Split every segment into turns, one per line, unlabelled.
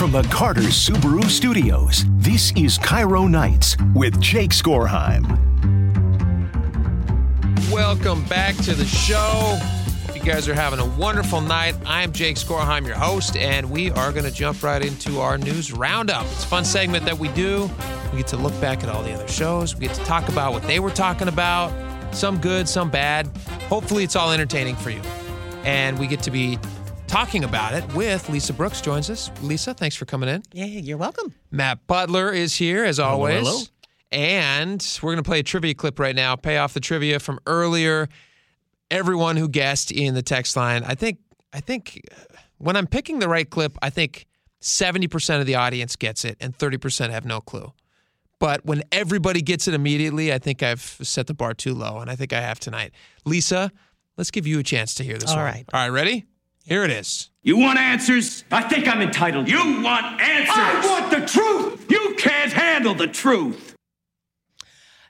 From the Carter Subaru Studios, this is KIRO Nights with Jake Skorheim.
Welcome back to the show. Hope you guys are having a wonderful night. I'm Jake Skorheim, your host, and we are going to jump right into our news roundup. It's a fun segment that we do. We get to look back at all the other shows. We get to talk about what they were talking about, some good, some bad. Hopefully, it's all entertaining for you. And we get to be talking about it with Lisa Brooks joins us. Lisa, thanks for coming in.
Yeah, you're welcome.
Matt Butler is here as always.
hello.
And we're going to play a trivia clip right now, pay off the trivia from earlier. Everyone who guessed in the text line, I think I think uh, when I'm picking the right clip, I think 70% of the audience gets it and 30% have no clue. But when everybody gets it immediately, I think I've set the bar too low, and I think I have tonight. Lisa, let's give you a chance to hear this
All
one.
right.
All right, ready? Here it is.
You want answers? I think I'm entitled. You want answers? I want the truth. You can't handle the truth.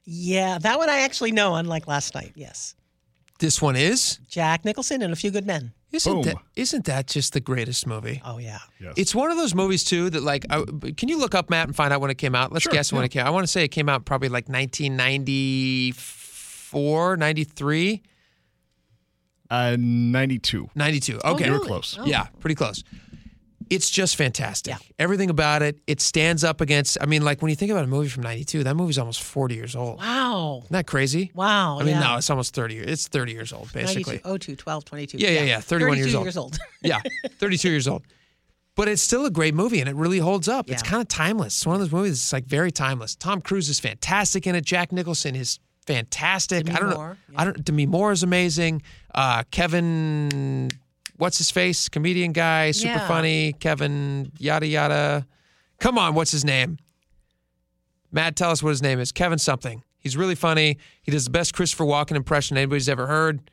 Yeah, that one I actually know, unlike last night. Yes.
This one is
Jack Nicholson and A Few Good Men.
Isn't
Boom.
that isn't that just the greatest movie?
Oh, yeah. yes.
It's one of those movies too that like I, can you look up Matt and find out when it came out? Let's
Sure,
guess when it came. Out. I want to say it came out probably like 1994, 93,
Uh, 92.
92. Okay.
You were close.
Yeah, pretty close. It's just fantastic.
Yeah.
Everything about it, it stands up against I mean like when you think about a movie from 92, that movie's almost 40 years old.
Wow.
Isn't that crazy?
Wow.
I mean,
yeah.
no, it's almost 30 years. It's 30 years old basically.
92, 02, 12, 22.
Yeah, yeah, yeah, 31 years
32
old.
years old.
Yeah, 32 years old. But it's still a great movie and it really holds up. It's kind of timeless. It's one of those movies that's like very timeless. Tom Cruise is fantastic in it. Jack Nicholson is fantastic.
Demi
I don't know.
Moore,
I don't Demi Moore is amazing. Uh, Kevin what's his face? Comedian guy, super
Yeah.
funny. Kevin yada yada. Come on, what's his name? Matt, tell us what his name is. Kevin something. He's really funny. He does the best Christopher Walken impression anybody's ever heard.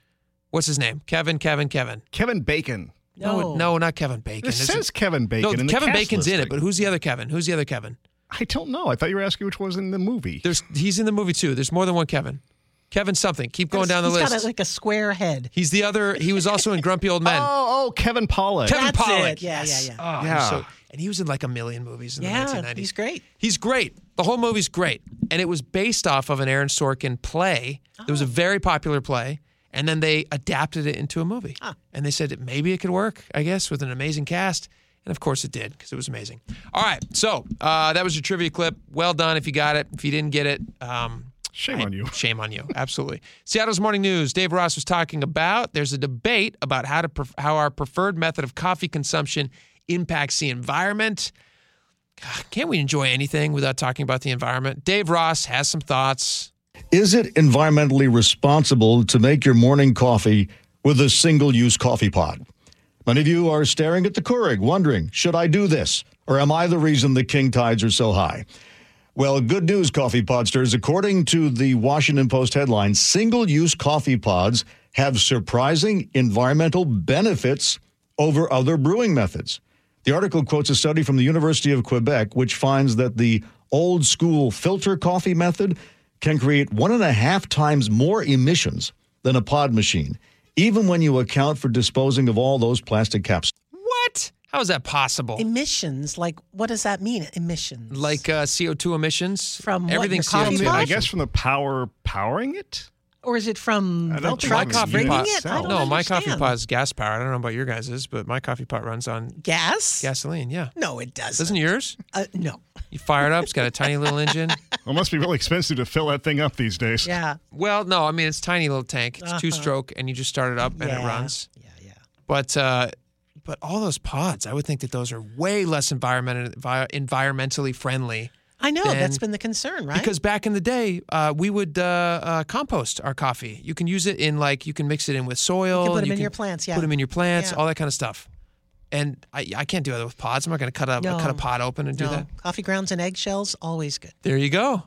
What's his name? Kevin, Kevin, Kevin.
Kevin Bacon.
No,
No.
no, not Kevin Bacon.
It
Is
says Kevin Bacon.
no,
in the
Kevin
cast
Bacon's in it, but who's the other Kevin? Who's the other Kevin?
I don't know. I thought you were asking which was in the movie.
There's he's in the movie too. There's more than one Kevin. Kevin something. Keep going down the
He's
list.
got a, like a square head.
he's the other. He was also in Grumpy Old Men.
Oh, oh, Kevin Pollak.
Kevin
That's
Pollak.
it. Yeah,
yes.
yeah, yeah.
Oh,
Yeah.
so- and he was in like a million movies in the
Yeah,
1990s.
he's great.
He's great. The whole movie's great. And it was based off of an Aaron Sorkin play. It was a
Oh.
very popular play. And then they adapted it into a movie. And they said maybe it could work, I guess, with an amazing cast. And of course it did because it was amazing. All right. So uh, that was your trivia clip. Well done if you got it. If you didn't get it, um,
Shame on you.
Shame on you. Absolutely. Seattle's Morning News. Dave Ross was talking about there's a debate about how to pref- how our preferred method of coffee consumption impacts the environment. God, can't we enjoy anything without talking about the environment? Dave Ross has some thoughts.
Is it environmentally responsible to make your morning coffee with a single use coffee pot? Many of you are staring at the Keurig, wondering, should I do this? Or am I the reason the king tides are so high? Well, good news, coffee podsters. According to the Washington Post headline, single use coffee pods have surprising environmental benefits over other brewing methods. The article quotes a study from the University of Quebec, which finds that the old school filter coffee method can create one and a half times more emissions than a pod machine, even when you account for disposing of all those plastic caps.
What? How is that possible?
Emissions, like what does that mean? Emissions.
like uh, CO2 emissions?
From what,
everything
your coffee
CO2.
pot?
I guess from the power powering it.
or is it from
I don't
the
think
my coffee
bringing
pot.
it? I don't
no, my coffee pot is gas powered. I don't know about your guys's, but my coffee pot runs on
Gas?
gasoline. Yeah.
No, it doesn't.
Doesn't yours?
Uh, no.
You fire it up. It's got a tiny little engine.
Well, it must be really expensive to fill that thing up these days.
Yeah.
Well, no, I mean it's a tiny little tank. It's two stroke, and you just start it up and it
Uh-huh. Yeah.
runs.
Yeah, yeah.
But uh, but all those pods, I would think that those are way less environment, envi- environmentally friendly.
I know
Then-
that's been the concern, right?
Because back in the day, uh, we would uh, uh, compost our coffee. You can use it in like you can mix it in with soil.
You can put 'em
and
in your plants, yeah.
Put them in your plants,
Yeah.
all that kind of stuff. And I, I can't do that with pods. I'm not going to cut a
No.
cut a pod open and do
no,
that.
coffee grounds and eggshells always good.
There you go.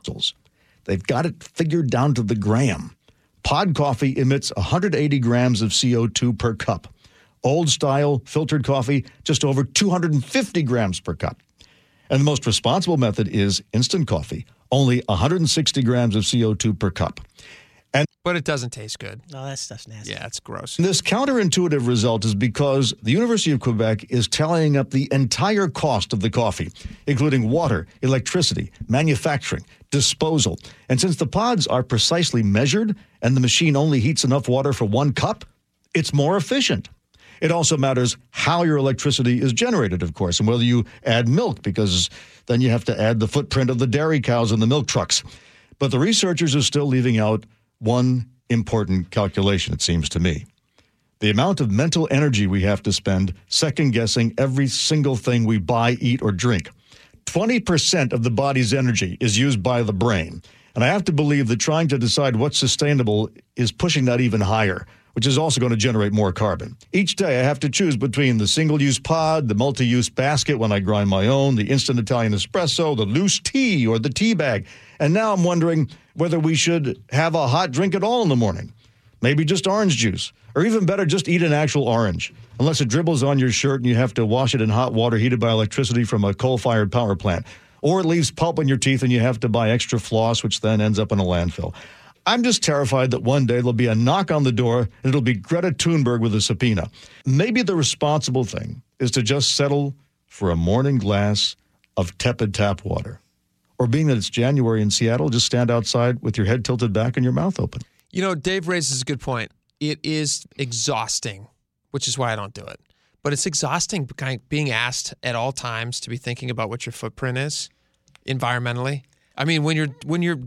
They've got it figured down to the gram. Pod coffee emits 180 grams of CO2 per cup. Old style filtered coffee, just over 250 grams per cup. And the most responsible method is instant coffee, only 160 grams of CO2 per cup.
But it doesn't taste good.
No, that stuff's nasty.
Yeah, it's gross.
This counterintuitive result is because the University of Quebec is tallying up the entire cost of the coffee, including water, electricity, manufacturing, disposal. And since the pods are precisely measured and the machine only heats enough water for one cup, it's more efficient. It also matters how your electricity is generated, of course, and whether you add milk, because then you have to add the footprint of the dairy cows and the milk trucks. But the researchers are still leaving out one important calculation, it seems to me. The amount of mental energy we have to spend second guessing every single thing we buy, eat, or drink. 20% of the body's energy is used by the brain. And I have to believe that trying to decide what's sustainable is pushing that even higher, which is also going to generate more carbon. Each day I have to choose between the single use pod, the multi use basket when I grind my own, the instant Italian espresso, the loose tea, or the tea bag. And now I'm wondering whether we should have a hot drink at all in the morning. Maybe just orange juice. Or even better, just eat an actual orange. Unless it dribbles on your shirt and you have to wash it in hot water heated by electricity from a coal fired power plant. Or it leaves pulp in your teeth and you have to buy extra floss, which then ends up in a landfill. I'm just terrified that one day there'll be a knock on the door and it'll be Greta Thunberg with a subpoena. Maybe the responsible thing is to just settle for a morning glass of tepid tap water. Or being that it's January in Seattle, just stand outside with your head tilted back and your mouth open.
You know, Dave raises a good point. It is exhausting, which is why I don't do it. But it's exhausting being asked at all times to be thinking about what your footprint is environmentally. I mean, when you're when you're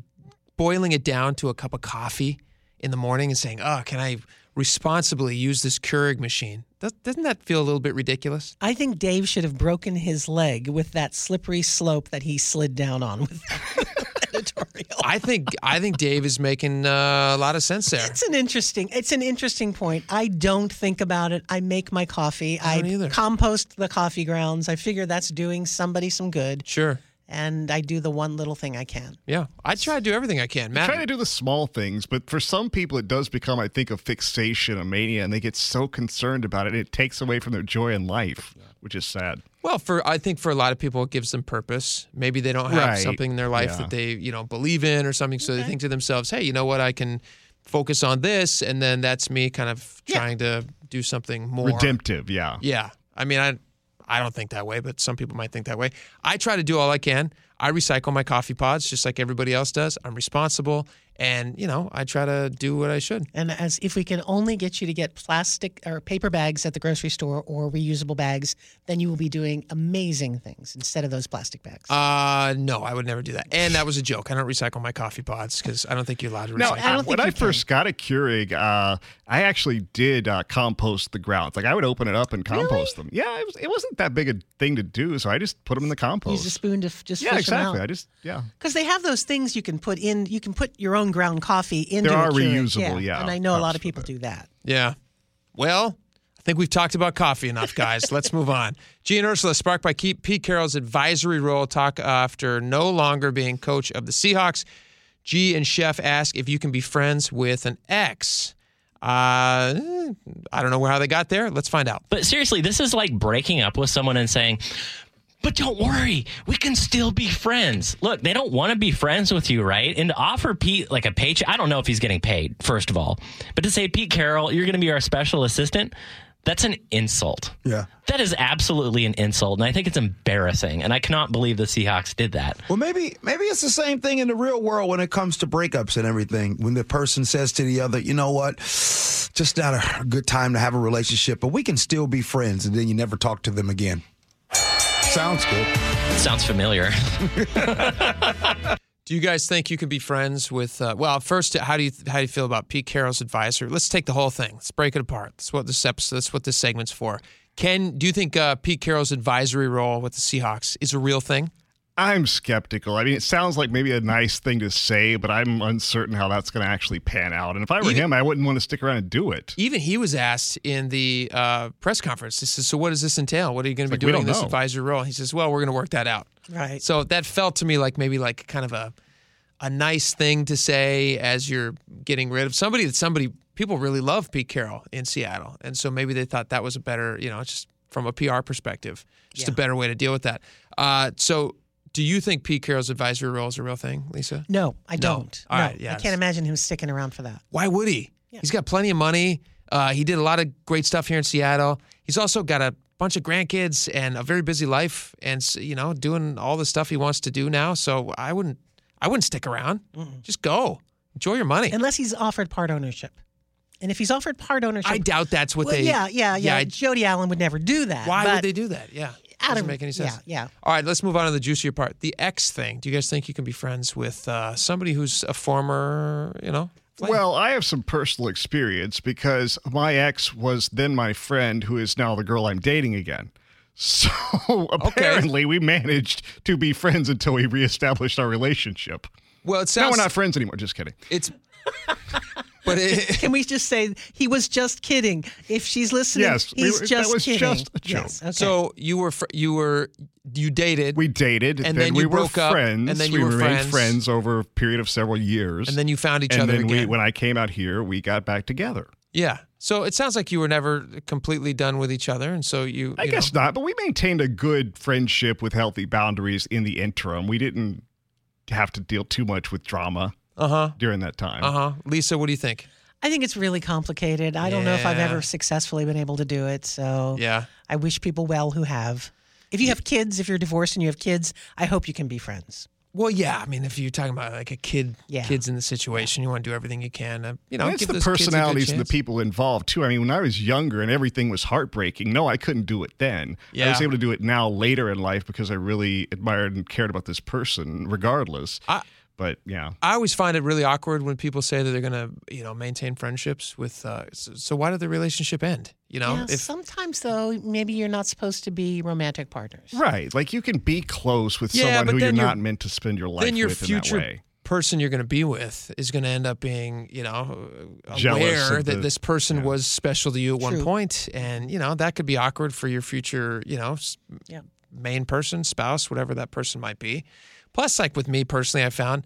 boiling it down to a cup of coffee in the morning and saying, "Oh, can I responsibly use this Keurig machine?" Does, doesn't that feel a little bit ridiculous?
I think Dave should have broken his leg with that slippery slope that he slid down on with that editorial.
I think I think Dave is making uh, a lot of sense there.
It's an interesting. It's an interesting point. I don't think about it. I make my coffee.
I don't either.
compost the coffee grounds. I figure that's doing somebody some good,
Sure.
And I do the one little thing I can.
Yeah, I try to do everything I can. Matt,
Try to do the small things, but for some people, it does become, I think, a fixation, a mania, and they get so concerned about it, it takes away from their joy in life, which is sad.
Well, for I think for a lot of people, it gives them purpose. Maybe they don't have
Right.
something in their life
Yeah.
that they you know believe in or something, so they think to themselves, "Hey, you know what? I can focus on this," and then that's me kind of trying to do something more
Redemptive, yeah.
Yeah, I mean, I I don't think that way, but some people might think that way. I try to do all I can. I recycle my coffee pods just like everybody else does. I'm responsible, and you know, I try to do what I should.
And as if we can only get you to get plastic or paper bags at the grocery store or reusable bags, then you will be doing amazing things instead of those plastic bags.
Uh, no, I would never do that. And that was a joke. I don't recycle my coffee pods because I don't think you're allowed to recycle.
Now,
I don't
when I
you can.
first got a Keurig, uh, I actually did uh, compost the grounds. Like I would open it up and compost them. Yeah, it, was, it wasn't that big a thing to do, so I just put them in the compost.
Use a spoon to f- just
yeah,
fish them
exactly.
out.
I just yeah.
Because they have those things you can put in. You can put your own ground coffee into.
There
a
are
Keurig.
reusable, yeah,
And I know a lot of people do that.
Yeah. Well, I think we've talked about coffee enough, guys. Let's move on. Gee and Ursula, sparked by Keep Pete Carroll's advisory role, talk after no longer being coach of the Seahawks. G and Chef ask if you can be friends with an ex. Uh, I don't know how they got there. Let's find out.
But seriously, this is like breaking up with someone and saying, but don't worry, we can still be friends. Look, they don't want to be friends with you, right? And to offer Pete like a paycheck, I don't know if he's getting paid, first of all. But to say, Pete Carroll, you're going to be our special assistant, that's an insult.
Yeah.
That is absolutely an insult. And I think it's embarrassing. And I cannot believe the Seahawks did that.
Well, maybe maybe it's the same thing in the real world when it comes to breakups and everything. When the person says to the other, "You know what? Just not a good time to have a relationship, but we can still be friends," and then you never talk to them again. Sounds good.
Sounds familiar.
Do you guys think you can be friends with? Uh, well, first, how do you how do you feel about Pete Carroll's advisor? Let's take the whole thing. Let's break it apart. That's what this episode. That's what this segment's for. Ken, do you think uh, Pete Carroll's advisory role with the Seahawks is a real thing?
I'm skeptical. I mean, it sounds like maybe a nice thing to say, but I'm uncertain how that's going to actually pan out. And if I were
Even-
him, I wouldn't want to stick around and do it.
Even he was asked in the uh, press conference. He says, "So what does this entail? What are you going to be
like,
doing
don't
this
know.
advisory role?" He says, "Well, we're going to work that out."
Right.
So that felt to me like maybe like kind of a a nice thing to say as you're getting rid of somebody that somebody people really love Pete Carroll in Seattle, and so maybe they thought that was a better, you know, just from a PR perspective, just a better way to deal with that. Uh, so Do you think Pete Carroll's advisory role is a real thing, Lisa?
No, I
No.
don't.
All
no,
right, yeah.
I can't imagine him sticking around for that.
Why would he? Yeah. He's got plenty of money. Uh, he did a lot of great stuff here in Seattle. He's also got a bunch of grandkids and a very busy life, and you know, doing all the stuff he wants to do now. So I wouldn't, I wouldn't stick around. Just go, enjoy your money.
Unless he's offered part ownership. And if he's offered part ownership,
I doubt that's what
well,
they.
yeah, yeah, yeah.
I-
Jody Allen would never do that.
why would they do that? Yeah, doesn't make any sense.
Yeah, yeah.
All right, let's move on to the juicier part. The X thing. Do you guys think you can be friends with uh, somebody who's a former, you know? flame?
Well, I have some personal experience because my ex was then my friend who is now the girl I'm dating again. So apparently we managed to be friends until we reestablished our relationship.
well, it
No,
sounds
we're not friends anymore. Just kidding.
It's, but it,
Can we just say he was just kidding? If she's listening,
Yes, we
he's
were- that
just
was
kidding.
just a joke.
Yes, okay.
so you were fr- you were you dated
We dated,
And
then,
then
we
you
were
up,
friends.
and then you
we
were
remained
friends.
over a period of several years.
and then you found each
and
other
then we,
again.
when I came out here, we got back together.
yeah. So it sounds like you were never completely done with each other, and so you.
I guess
know,
not, but we maintained a good friendship with healthy boundaries in the interim. We didn't have to deal too much with drama
Uh huh.
during that time.
Uh huh. Lisa, what do you think?
I think it's really complicated. I don't know if I've
Yeah.
ever successfully been able to do it. So
Yeah.
I wish people well who have. If you have kids, if you're divorced and you have kids, I hope you can be friends.
Well, yeah. I mean, if you're talking about like a kid,
Yeah.
kids in the situation, you want to do everything you can. Uh, you know,
And it's
give
the
those kids a good
personalities and the
chance.
people involved too. I mean, when I was younger and everything was heartbreaking, no, I couldn't do it then. I
Yeah.
was able to do it now later in life because I really admired and cared about this person, regardless.
I-
but yeah,
I always find it really awkward when people say that they're going to, you know, maintain friendships with. Uh, so, so why did the relationship end? You know,
yeah,
if
sometimes though, maybe you're not supposed to be romantic partners.
right. Like you can be close with
Yeah,
someone who you're
then your-
not meant to spend your life
then your
with in that
future
way.
person you're going to be with is going to end up being, you know,
Jealous
aware
of
that this person was special to you at one point, and you know that could be awkward for your future, you know,
Yeah.
main person, spouse, whatever that person might be. Plus, like with me personally, I found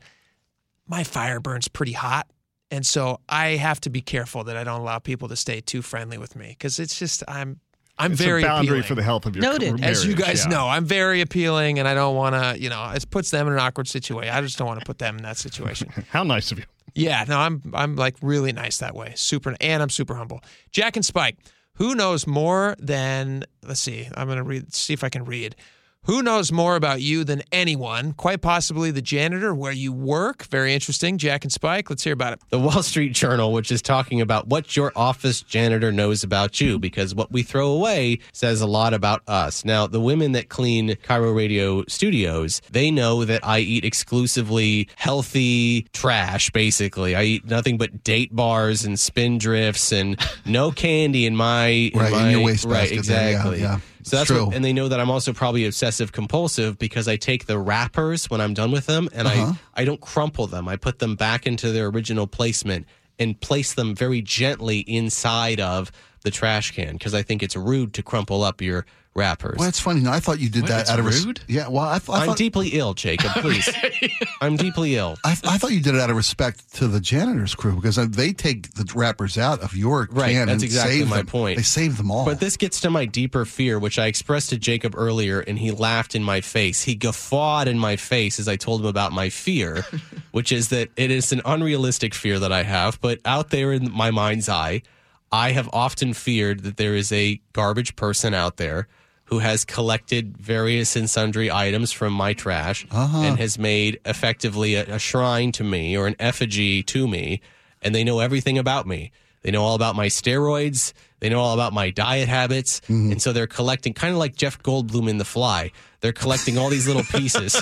my fire burns pretty hot. And so I have to be careful that I don't allow people to stay too friendly with me because it's just I'm I'm
It's
very
a boundary
appealing.
for the health of your
Noted.
marriage.
As you guys
yeah.
know, I'm very appealing, and I don't want to, you know, it puts them in an awkward situation. I just don't want to put them in that situation.
How nice of you.
yeah, no, I'm I'm like really nice that way. Super, and I'm super humble. Jack and Spike, who knows more than? Let's see. I'm gonna read. See if I can read. Who knows more about you than anyone? Quite possibly the janitor where you work. Very interesting. Jack and Spike. Let's hear about it.
the Wall Street Journal, which is talking about what your office janitor knows about you, because what we throw away says a lot about us. Now, the women that clean KIRO Radio studios, they know that I eat exclusively healthy trash, basically. I eat nothing but date bars and Spindrifts and no candy in my in
Right, in
my,
your
right,
wastebasket there, yeah,
exactly.
yeah.
So that's
True.
what, and they know that I'm also probably obsessive compulsive because I take the wrappers when I'm done with them and
Uh-huh.
I I don't crumple them. I put them back into their original placement and place them very gently inside of the trash can because I think it's rude to crumple up your wrappers.
Well, that's funny. No, I thought you did
What?
that out of res-
rude?
Yeah, well, I, th- I
I'm
thought
deeply ill, Jacob. Please, I'm deeply ill.
I, I thought you did it out of respect to the janitors crew because uh, they take the rappers out of your
Right,
can
that's
and
exactly
save
my
them.
point.
They save them all.
But this gets to my deeper fear, which I expressed to Jacob earlier, and he laughed in my face. He guffawed in my face as I told him about my fear, which is that it is an unrealistic fear that I have. But out there in my mind's eye, I have often feared that there is a garbage person out there who has collected various and sundry items from my trash uh-huh. and has made effectively a, a shrine to me or an effigy to me, and they know everything about me. They know all about my steroids. They know all about my diet habits. Mm-hmm. And so they're collecting, kind of like Jeff Goldblum in The Fly. They're collecting all these little pieces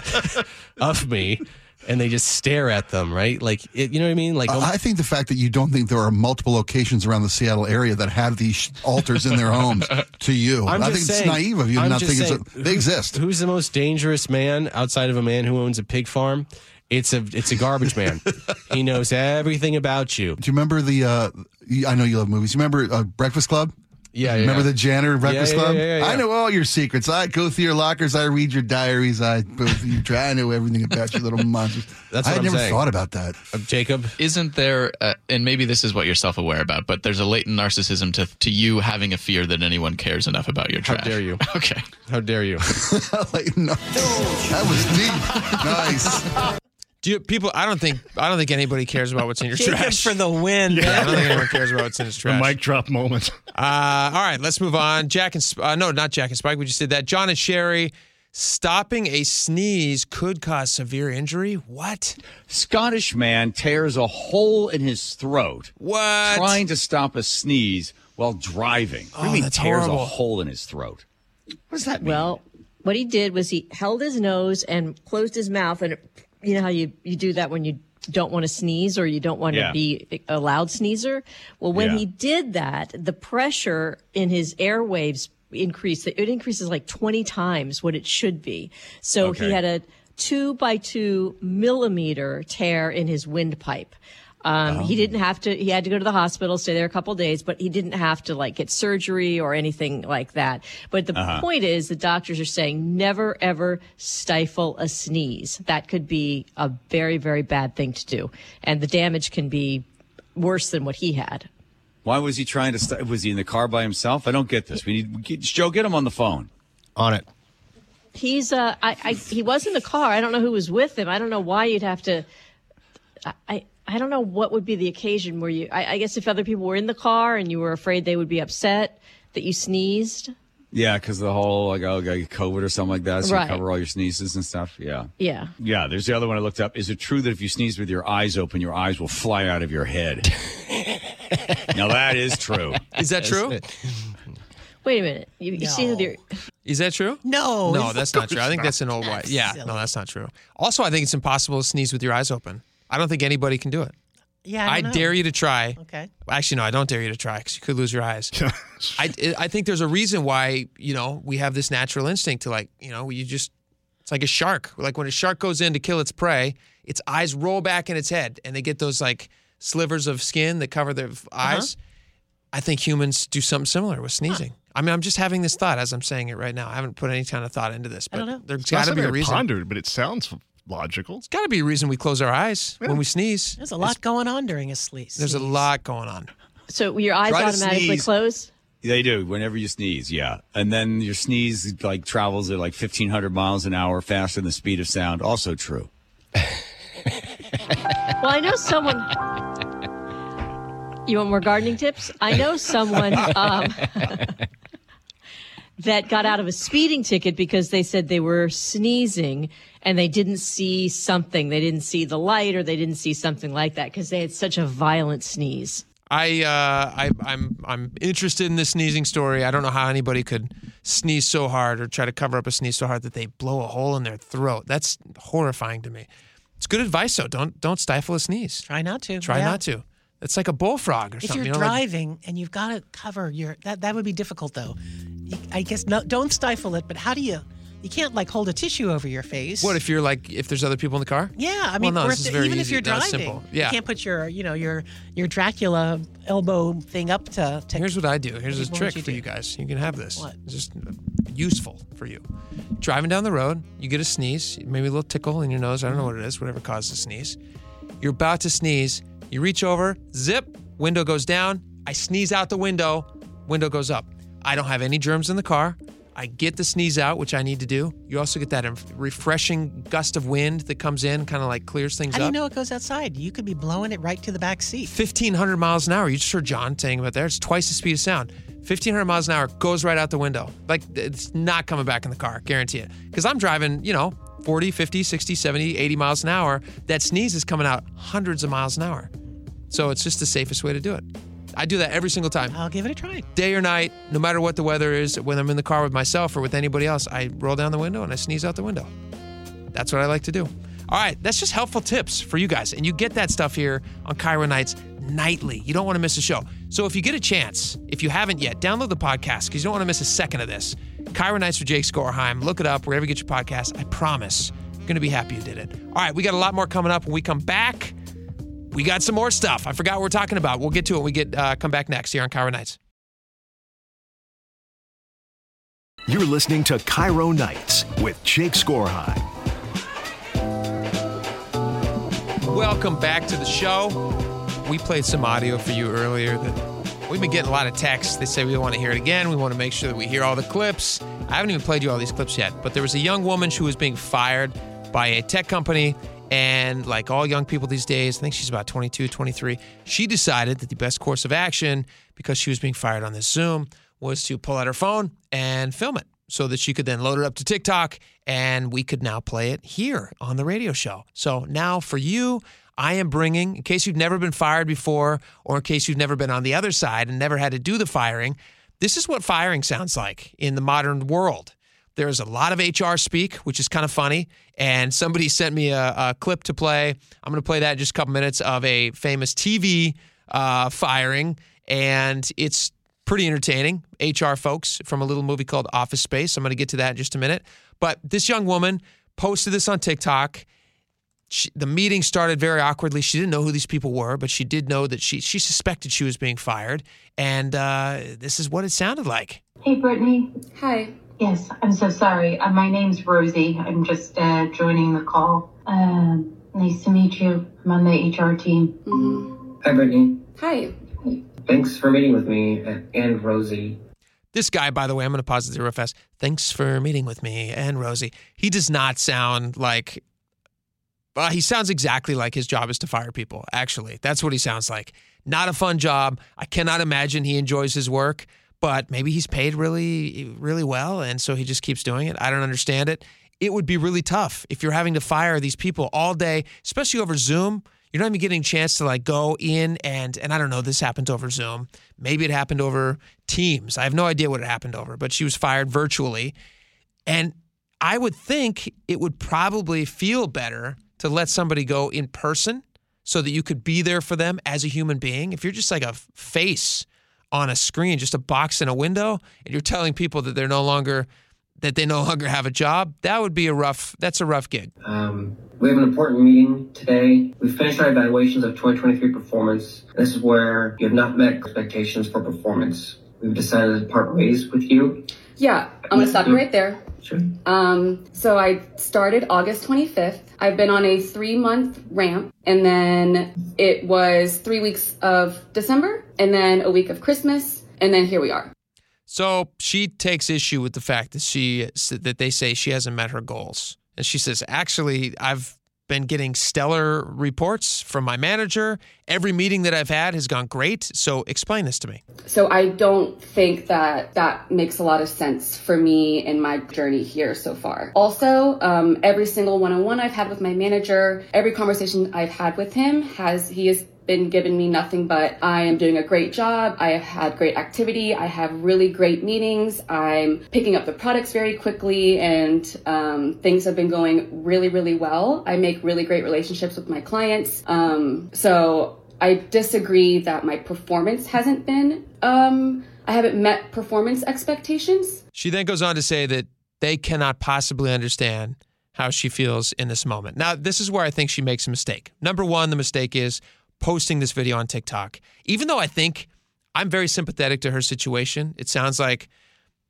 of me and they just stare at them, right? Like, it, you know what I mean? Like,
I I think the fact that you don't think there are multiple locations around the Seattle area that have these altars in their homes to you, I think
saying-
it's naive of you
I'm
not think
saying,
a, they exist.
Who's the most dangerous man outside of a man who owns a pig farm? It's a it's a garbage man. he knows everything about you.
Do you remember the? Uh, I know you love movies. You remember uh, Breakfast Club?
Yeah, yeah.
Remember the janitor Breakfast
Yeah, yeah,
Club?
yeah, yeah, yeah.
I know all your secrets. I go through your lockers. I read your diaries. I both you try. I know everything about your little monsters.
That's
I
what
had
I'm
never
saying.
thought about that.
Uh, Jacob,
Isn't there, uh, and maybe this is what you're self aware about, but there's a latent narcissism to, to you having a fear that anyone cares enough about your
how
trash.
dare you?
Okay.
How dare you?
like, no, that was deep. Nice.
Do you, people? I don't think I don't think anybody cares about what's in your
Jacob
trash.
for the win.
I don't think anyone cares about what's in his
The
trash.
mic drop moment.
Uh, all right, let's move on. Jack and Sp- uh, no, not Jack and Spike. We just did that. John and Sherry. Stopping a sneeze could cause severe injury. What?
Scottish man tears a hole in his throat
What?
trying to stop a sneeze while driving. what do
Oh,
you mean
that's
tears
horrible.
a hole in his throat? What does that mean?
Well, what he did was he held his nose and closed his mouth, and you know how you you do that when you don't want to sneeze or you don't want
Yeah.
to be a loud sneezer. Well, when
Yeah.
he did that, the pressure in his airwaves increased. It increases like twenty times what it should be. So
Okay.
he had a two by two millimeter tear in his windpipe. Um, He didn't have to. He had to go to the hospital, stay there a couple days, but he didn't have to like get surgery or anything like that. But the point is, the doctors are saying never ever stifle a sneeze. That could be a very very bad thing to do, and the damage can be worse than what he had.
Why was he trying to? St- was he in the car by himself? I don't get this. We need get, Joe. Get him on the phone.
On it.
He's uh, I, I he was in the car. I don't know who was with him. I don't know why you'd have to. I. I I don't know what would be the occasion where you. I, I guess if other people were in the car and you were afraid they would be upset that you sneezed.
Yeah, because the whole like oh, got COVID or something like that. So
Right.
you cover all your sneezes and stuff. Yeah.
Yeah.
Yeah, there's the other one I looked up. Is it true that if you sneeze with your eyes open, your eyes will fly out of your head? now that is true.
Is that true?
Wait a minute. You, you see
No.
that you're.
Is that true?
No,
No, that's not true. I think that's an old white. Yeah, no, that's not true. Also, I think it's impossible to sneeze with your eyes open. I don't think anybody can do it.
Yeah,
I,
I, don't know.
dare you to try.
Okay.
Actually, no, I don't dare you to try because you could lose your eyes. I, I think there's a reason why you know we have this natural instinct to like you know you just it's like a shark. Like when a shark goes in to kill its prey, its eyes roll back in its head, and they get those like slivers of skin that cover their f-
Uh-huh.
eyes. I think humans do something similar with sneezing. I mean, I'm just having this thought as I'm saying it right now. I haven't put any kind of thought into this, but
don't know.
there's
It's
got to be
something
a
I
reason.
pondered, but it sounds logical.
It's got to be a reason we close our eyes when we sneeze.
There's a lot going on during a sleep.
There's a lot going on.
So your eyes
Try
automatically close.
They do whenever you sneeze, yeah. And then your sneeze like travels at like 1500 miles an hour faster than the speed of sound. Also true.
Well, I know someone. You want more gardening tips? I know someone um, that got out of a speeding ticket because they said they were sneezing and they didn't see something. They didn't see the light or they didn't see something like that because they had such a violent sneeze.
I, uh, I I'm I'm interested in this sneezing story. I don't know how anybody could sneeze so hard or try to cover up a sneeze so hard that they blow a hole in their throat. That's horrifying to me. It's good advice though. Don't don't stifle a sneeze.
Try not to.
Try
Yeah.
not to. It's like a bullfrog or
If
something.
you're
you know, like-
driving and you've got to cover your that that would be difficult though. I guess no, don't stifle it, but how do you? You can't like hold a tissue over your face.
what if you're like if there's other people in the car?
Yeah, I
Well,
mean,
no,
or
this
if
is
the-
very
even if you're driving,
simple. Yeah.
you can't put your you know your your Dracula elbow thing up to. to
Here's what I do. Here's a trick
you
for
do?
you guys. You can have this.
What?
It's just useful for you. Driving down the road, you get a sneeze, maybe a little tickle in your nose. I don't know what it is, whatever causes a sneeze. You're about to sneeze. You reach over, zip, window goes down. I sneeze out the window, window goes up. I don't have any germs in the car. I get the sneeze out, which I need to do. You also get that refreshing gust of wind that comes in, kind of like clears things
How do you know it goes outside? You could be blowing it right to the back seat.
1500 miles an hour. You just heard John saying about there. It's twice the speed of sound. 1500 miles an hour goes right out the window. Like it's not coming back in the car, guarantee it. Because I'm driving, you know, 40, 50, 60, 70, 80 miles an hour. That sneeze is coming out hundreds of miles an hour. So it's just the safest way to do it. I do that every single time.
I'll give it a try.
Day or night, no matter what the weather is, when I'm in the car with myself or with anybody else, I roll down the window and I sneeze out the window. That's what I like to do. All right, that's just helpful tips for you guys. And you get that stuff here on KIRO Nights nightly. You don't want to miss a show. So if you get a chance, if you haven't yet, download the podcast because you don't want to miss a second of this. KIRO Nights with Jake Skorheim. Look it up wherever you get your podcast. I promise you're going to be happy you did it. All right, we got a lot more coming up when we come back. We got some more stuff. I forgot what we're talking about. We'll get to it when we get uh, come back next here on KIRO Nights.
You're listening to KIRO Nights with Jake Skorheim.
Welcome back to the show. We played some audio for you earlier that we've been getting a lot of texts. They say we want to hear it again. We want to make sure that we hear all the clips. I haven't even played you all these clips yet, but there was a young woman who was being fired by a tech company. And like all young people these days, I think she's about 22, 23, she decided that the best course of action, because she was being fired on this Zoom, was to pull out her phone and film it so that she could then load it up to TikTok and we could now play it here on the radio show. So now for you, I am bringing, in case you've never been fired before, or in case you've never been on the other side and never had to do the firing, this is what firing sounds like in the modern world. There's a lot of HR speak, which is kind of funny. And somebody sent me a, a clip to play. I'm going to play that in just a couple minutes of a famous TV uh, firing. And it's pretty entertaining. HR folks from a little movie called Office Space. I'm going to get to that in just a minute. But this young woman posted this on TikTok. She, the meeting started very awkwardly. She didn't know who these people were, but she did know that she she suspected she was being fired, and uh, this is what it sounded like.
Hey, Brittany.
Hi.
Yes, I'm so sorry. Uh, my name's Rosie. I'm just uh, joining the call. Uh, nice to meet you. I'm on the HR team.
Mm-hmm.
Hi, Brittany.
Hi.
Thanks for meeting with me uh, and Rosie.
This guy, by the way, I'm going to pause it real fast. Thanks for meeting with me and Rosie. He does not sound like. Uh, he sounds exactly like his job is to fire people. Actually, that's what he sounds like. Not a fun job. I cannot imagine he enjoys his work, but maybe he's paid really, really well, and so he just keeps doing it. I don't understand it. It would be really tough if you're having to fire these people all day, especially over Zoom. You're not even getting a chance to like go in and and I don't know. This happened over Zoom. Maybe it happened over Teams. I have no idea what it happened over, but she was fired virtually, and I would think it would probably feel better to let somebody go in person so that you could be there for them as a human being. If you're just like a face on a screen, just a box in a window, and you're telling people that they're no longer that they no longer have a job, that would be a rough. That's a rough gig.
Um, we have an important meeting today. We finished our evaluations of 2023 performance. This is where you have not met expectations for performance. We've decided to part ways with you.
Yeah, I'm gonna stop you right there.
Sure.
Um, so I started August 25th. I've been on a three month ramp, and then it was three weeks of December, and then a week of Christmas, and then here we are.
So she takes issue with the fact that she that they say she hasn't met her goals, and she says, "Actually, I've been getting stellar reports from my manager. Every meeting that I've had has gone great. So explain this to me."
So I don't think that that makes a lot of sense for me in my journey here so far. Also, um, every single one-on-one I've had with my manager, every conversation I've had with him has he has been giving me nothing but I am doing a great job. I have had great activity. I have really great meetings. I'm picking up the products very quickly and um, things have been going really, really well. I make really great relationships with my clients. Um, so I disagree that my performance hasn't been, um, I haven't met performance expectations.
She then goes on to say that they cannot possibly understand how she feels in this moment. Now, this is where I think she makes a mistake. Number one, the mistake is posting this video on TikTok. Even though I think I'm very sympathetic to her situation, it sounds like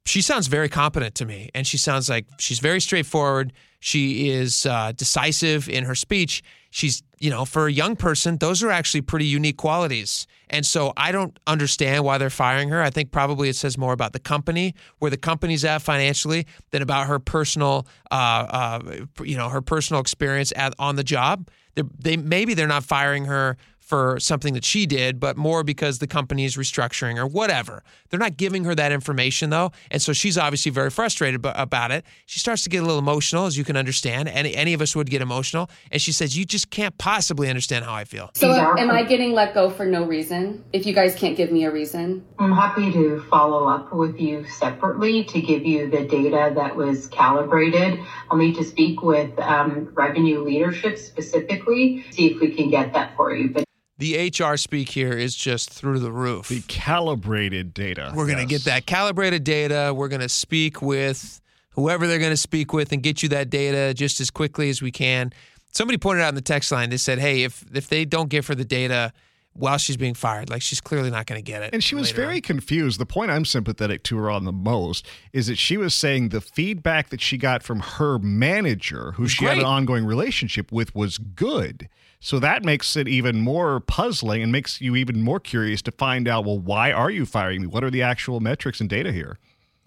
she sounds very competent to me. And she sounds like she's very straightforward. She is uh, decisive in her speech. She's, you know, for a young person, those are actually pretty unique qualities. And so I don't understand why they're firing her. I think probably it says more about the company, where the company's at financially, than about her personal, uh, uh, you know, her personal experience at, on the job. They're, they maybe they're not firing her for something that she did, but more because the company is restructuring or whatever. They're not giving her that information though, and so she's obviously very frustrated about it. She starts to get a little emotional, as you can understand. Any any of us would get emotional, and she says, "You just can't possibly understand how I feel."
So, am I getting let go for no reason? If you guys can't give me a reason,
I'm happy to follow up with you separately to give you the data that was calibrated. I'll need to speak with um, revenue leadership specifically, see if we can get that for you. But
the HR speak here is just through the roof.
The calibrated data.
We're going to get that calibrated data. We're going to speak with whoever they're going to speak with and get you that data just as quickly as we can. Somebody pointed out in the text line, they said, hey, if, if they don't give her the data while she's being fired. Like she's clearly not going to get it.
And she was very confused. The point I'm sympathetic to her on the most is that she was saying the feedback that she got from her manager, who she had an ongoing relationship with, was good. So that makes it even more puzzling and makes you even more curious to find out well, why are you firing me? What are the actual metrics and data here?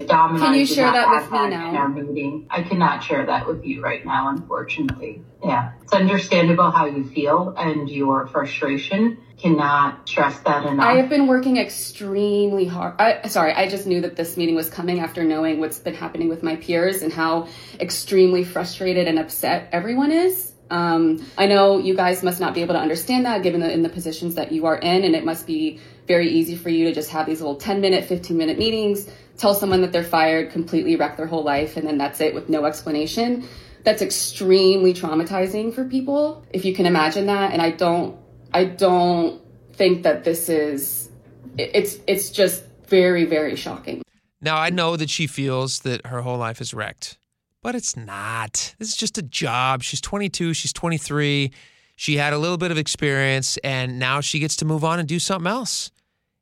Can you share that with me now?
Meeting, I cannot share that with you right now, unfortunately. Yeah, it's understandable how you feel and your frustration. Cannot stress that enough.
I have been working extremely hard. I, sorry, I just knew that this meeting was coming after knowing what's been happening with my peers and how extremely frustrated and upset everyone is. Um, I know you guys must not be able to understand that given the in the positions that you are in, and it must be very easy for you to just have these little 10 minute, 15 minute meetings, tell someone that they're fired, completely wreck their whole life, and then that's it with no explanation. That's extremely traumatizing for people, if you can imagine that. And I don't, I don't think that this is, it's, it's just very, very shocking.
Now, I know that she feels that her whole life is wrecked, but it's not. This is just a job. She's 22, she's 23. She had a little bit of experience, and now she gets to move on and do something else.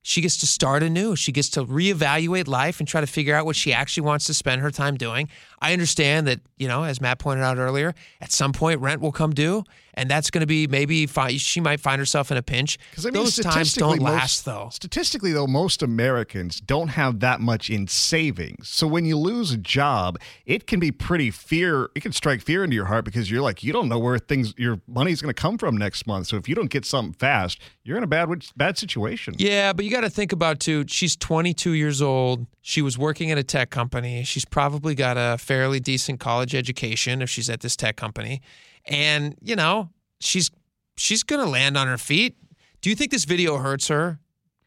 She gets to start anew. She gets to reevaluate life and try to figure out what she actually wants to spend her time doing. I understand that, you know, as Matt pointed out earlier, at some point rent will come due, and that's going to be maybe fi- she might find herself in a pinch.
Because I mean,
Those times don't
most-
last, though.
Statistically, though, most Americans don't have that much in savings. So when you lose a job, it can be pretty fear. It can strike fear into your heart because you're like, you don't know where things, your money's going to come from next month. So if you don't get something fast, you're in a bad bad situation.
Yeah, but you got to think about too. She's 22 years old. She was working at a tech company. She's probably got a fairly decent college education if she's at this tech company, and you know she's she's gonna land on her feet. Do you think this video hurts her?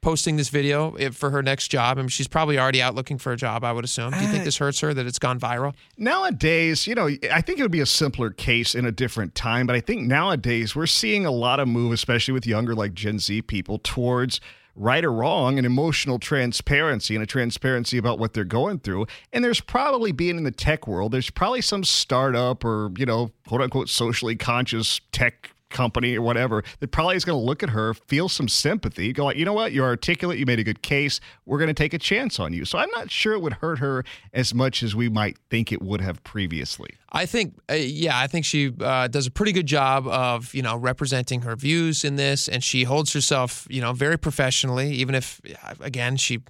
Posting this video if- for her next job, I mean, she's probably already out looking for a job. I would assume. Do you think
Uh,
this hurts her that it's gone viral?
Nowadays, you know, I think it would be a simpler case in a different time, but I think nowadays we're seeing a lot of move, especially with younger, like Gen Z people, towards right or wrong and emotional transparency and a transparency about what they're going through. And there's probably being in the tech world, there's probably some startup or, you know, quote unquote socially conscious tech company or whatever that probably is going to look at her, feel some sympathy, go like, you know what, you're articulate, you made a good case, we're going to take a chance on you. So I'm not sure it would hurt her as much as we might think it would have previously.
I think, uh, yeah, I think she uh, does a pretty good job of, you know, representing her views in this, and she holds herself, you know, very professionally. Even if, uh, again, she,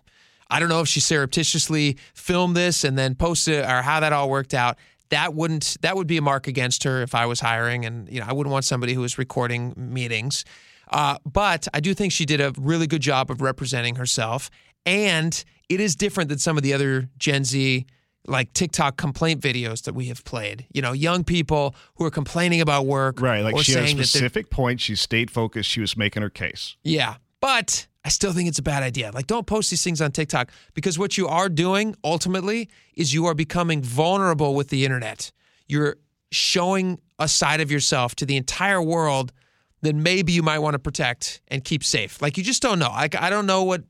I don't know if she surreptitiously filmed this and then posted it or how that all worked out. That wouldn't, that would be a mark against her if I was hiring, and you know, I wouldn't want somebody who was recording meetings. Uh, but I do think she did a really good job of representing herself, and it is different than some of the other Gen Z like TikTok complaint videos that we have played. You know, young people who are complaining about work,
Right. Like
or
she had a
saying that they're-
specific point. She stayed focused. She was making her case.
yeah, but I still think it's a bad idea. Like, don't post these things on TikTok because what you are doing ultimately is you are becoming vulnerable with the internet. You're showing a side of yourself to the entire world that maybe you might want to protect and keep safe. Like, you just don't know. Like, I don't know what,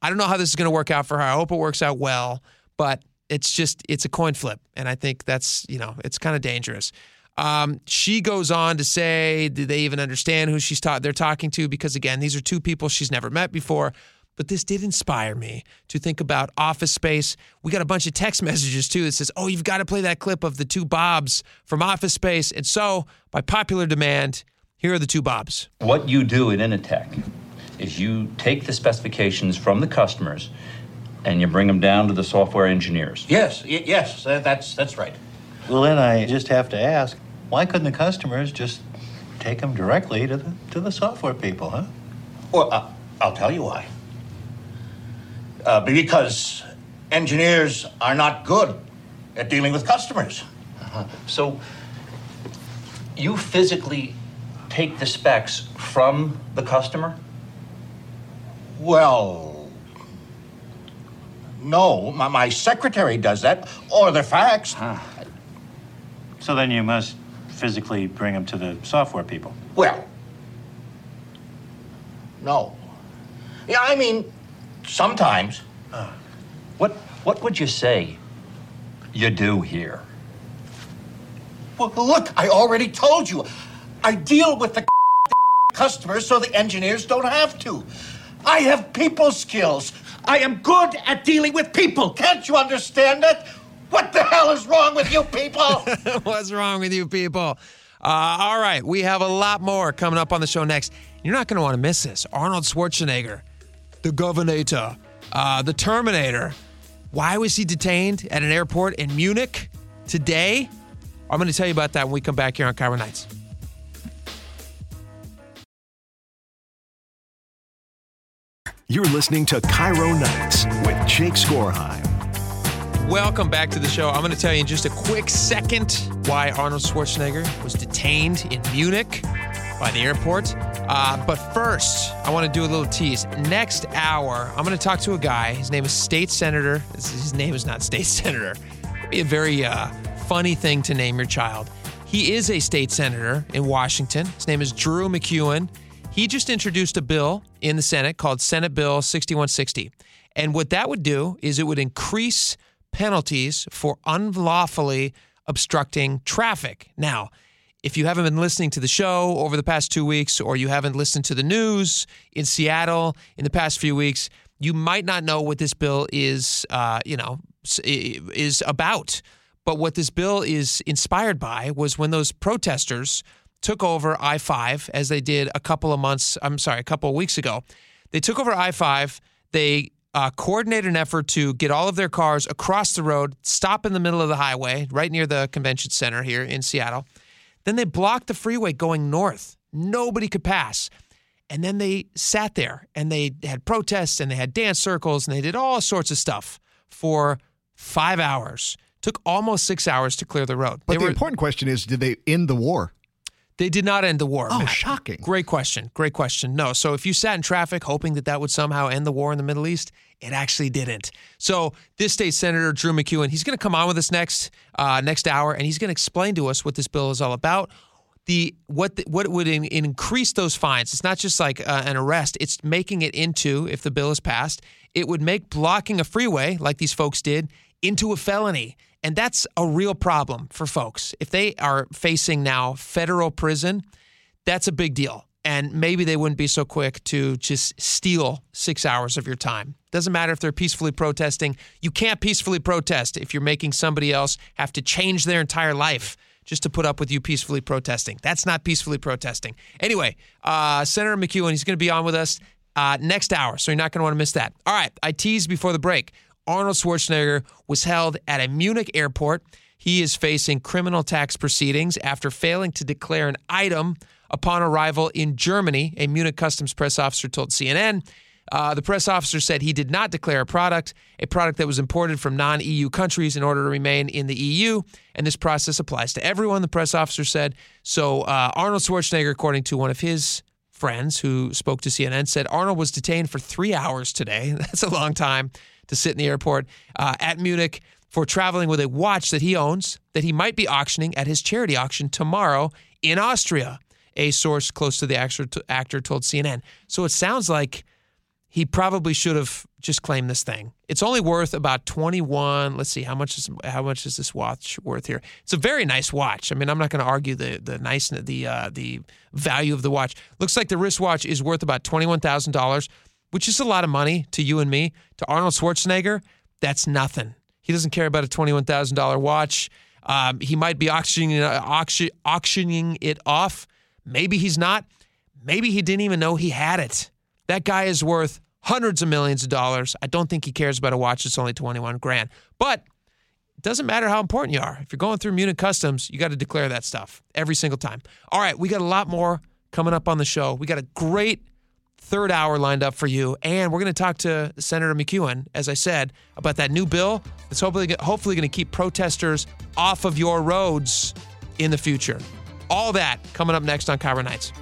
I don't know how this is going to work out for her. I hope it works out well, but it's just, it's a coin flip. And I think that's, you know, it's kind of dangerous. Um, she goes on to say, do they even understand who she's taught they're talking to? Because again, these are two people she's never met before. But this did inspire me to think about Office Space. We got a bunch of text messages too that says, "Oh, you've got to play that clip of the two Bobs from Office Space." And so, by popular demand, here are the two Bobs.
What you do at Initech is you take the specifications from the customers and you bring them down to the software engineers.
Yes, y- yes, that's, that's right.
Well, then I just have to ask, why couldn't the customers just take them directly to the, to the software people, huh?
Well, uh, I'll tell you why. Uh, because engineers are not good at dealing with customers.
Uh-huh. So you physically take the specs from the customer?
Well, no, my, my secretary does that, or the fax.
So then you must physically bring them to the software people.
Well, no. Yeah, I mean, sometimes.
Uh, what what would you say you do here?
Well, look, I already told you. I deal with the customers so the engineers don't have to. I have people skills. I am good at dealing with people. Can't you understand that? What the hell is wrong with you people?
What's wrong with you people? Uh, all right, we have a lot more coming up on the show next. You're not going to want to miss this. Arnold Schwarzenegger, the Governator, uh, the Terminator. Why was he detained at an airport in Munich today? I'm going to tell you about that when we come back here on KIRO Nights.
You're listening to KIRO Nights with Jake Skorheim.
Welcome back to the show. I'm going to tell you in just a quick second why Arnold Schwarzenegger was detained in Munich by the airport. Uh, but first, I want to do a little tease. Next hour, I'm going to talk to a guy. His name is State Senator. His name is not State Senator. It'd be a very uh, funny thing to name your child. He is a state senator in Washington. His name is Drew MacEwen. He just introduced a bill in the Senate called Senate Bill 6160. And what that would do is it would increase penalties for unlawfully obstructing traffic. Now, if you haven't been listening to the show over the past two weeks, or you haven't listened to the news in Seattle in the past few weeks, you might not know what this bill is, uh, you know, is about. But what this bill is inspired by was when those protesters took over I 5, as they did a couple of months, I'm sorry, a couple of weeks ago. They took over I 5. They uh, coordinated an effort to get all of their cars across the road, stop in the middle of the highway, right near the convention center here in Seattle. Then they blocked the freeway going north. Nobody could pass. And then they sat there and they had protests and they had dance circles and they did all sorts of stuff for five hours. Took almost six hours to clear the road.
But
They
the
were-
important question is did they end the war?
They did not end the war.
Oh,
Matt.
shocking.
Great question. Great question. No. So if you sat in traffic hoping that that would somehow end the war in the Middle East, it actually didn't. So this state senator Drew MacEwen, he's going to come on with us next uh, next hour, and he's going to explain to us what this bill is all about. The what the, what would in, increase those fines? It's not just like uh, an arrest. It's making it into if the bill is passed, it would make blocking a freeway like these folks did into a felony. And that's a real problem for folks. If they are facing now federal prison, that's a big deal. And maybe they wouldn't be so quick to just steal six hours of your time. Doesn't matter if they're peacefully protesting. You can't peacefully protest if you're making somebody else have to change their entire life just to put up with you peacefully protesting. That's not peacefully protesting. Anyway, uh, Senator MacEwen, he's going to be on with us uh, next hour, so you're not going to want to miss that. All right, I teased before the break. Arnold Schwarzenegger was held at a Munich airport. He is facing criminal tax proceedings after failing to declare an item upon arrival in Germany, a Munich customs press officer told CNN. Uh, the press officer said he did not declare a product, a product that was imported from non EU countries in order to remain in the EU. And this process applies to everyone, the press officer said. So, uh, Arnold Schwarzenegger, according to one of his friends who spoke to CNN, said Arnold was detained for three hours today. That's a long time to sit in the airport uh, at Munich for traveling with a watch that he owns that he might be auctioning at his charity auction tomorrow in Austria. A source close to the actor, actor told CNN. So it sounds like he probably should have just claimed this thing. It's only worth about 21. Let's see how much is how much is this watch worth here? It's a very nice watch. I mean, I'm not going to argue the the nice the uh, the value of the watch. Looks like the wristwatch is worth about $21,000, which is a lot of money to you and me. To Arnold Schwarzenegger, that's nothing. He doesn't care about a $21,000 watch. Um, he might be auctioning uh, auction, auctioning it off. Maybe he's not. Maybe he didn't even know he had it. That guy is worth hundreds of millions of dollars. I don't think he cares about a watch that's only 21 grand. But it doesn't matter how important you are. If you're going through Munich Customs, you got to declare that stuff every single time. All right, we got a lot more coming up on the show. We got a great third hour lined up for you, and we're going to talk to Senator MacEwen, as I said, about that new bill that's hopefully hopefully going to keep protesters off of your roads in the future. All that coming up next on KIRO Nights.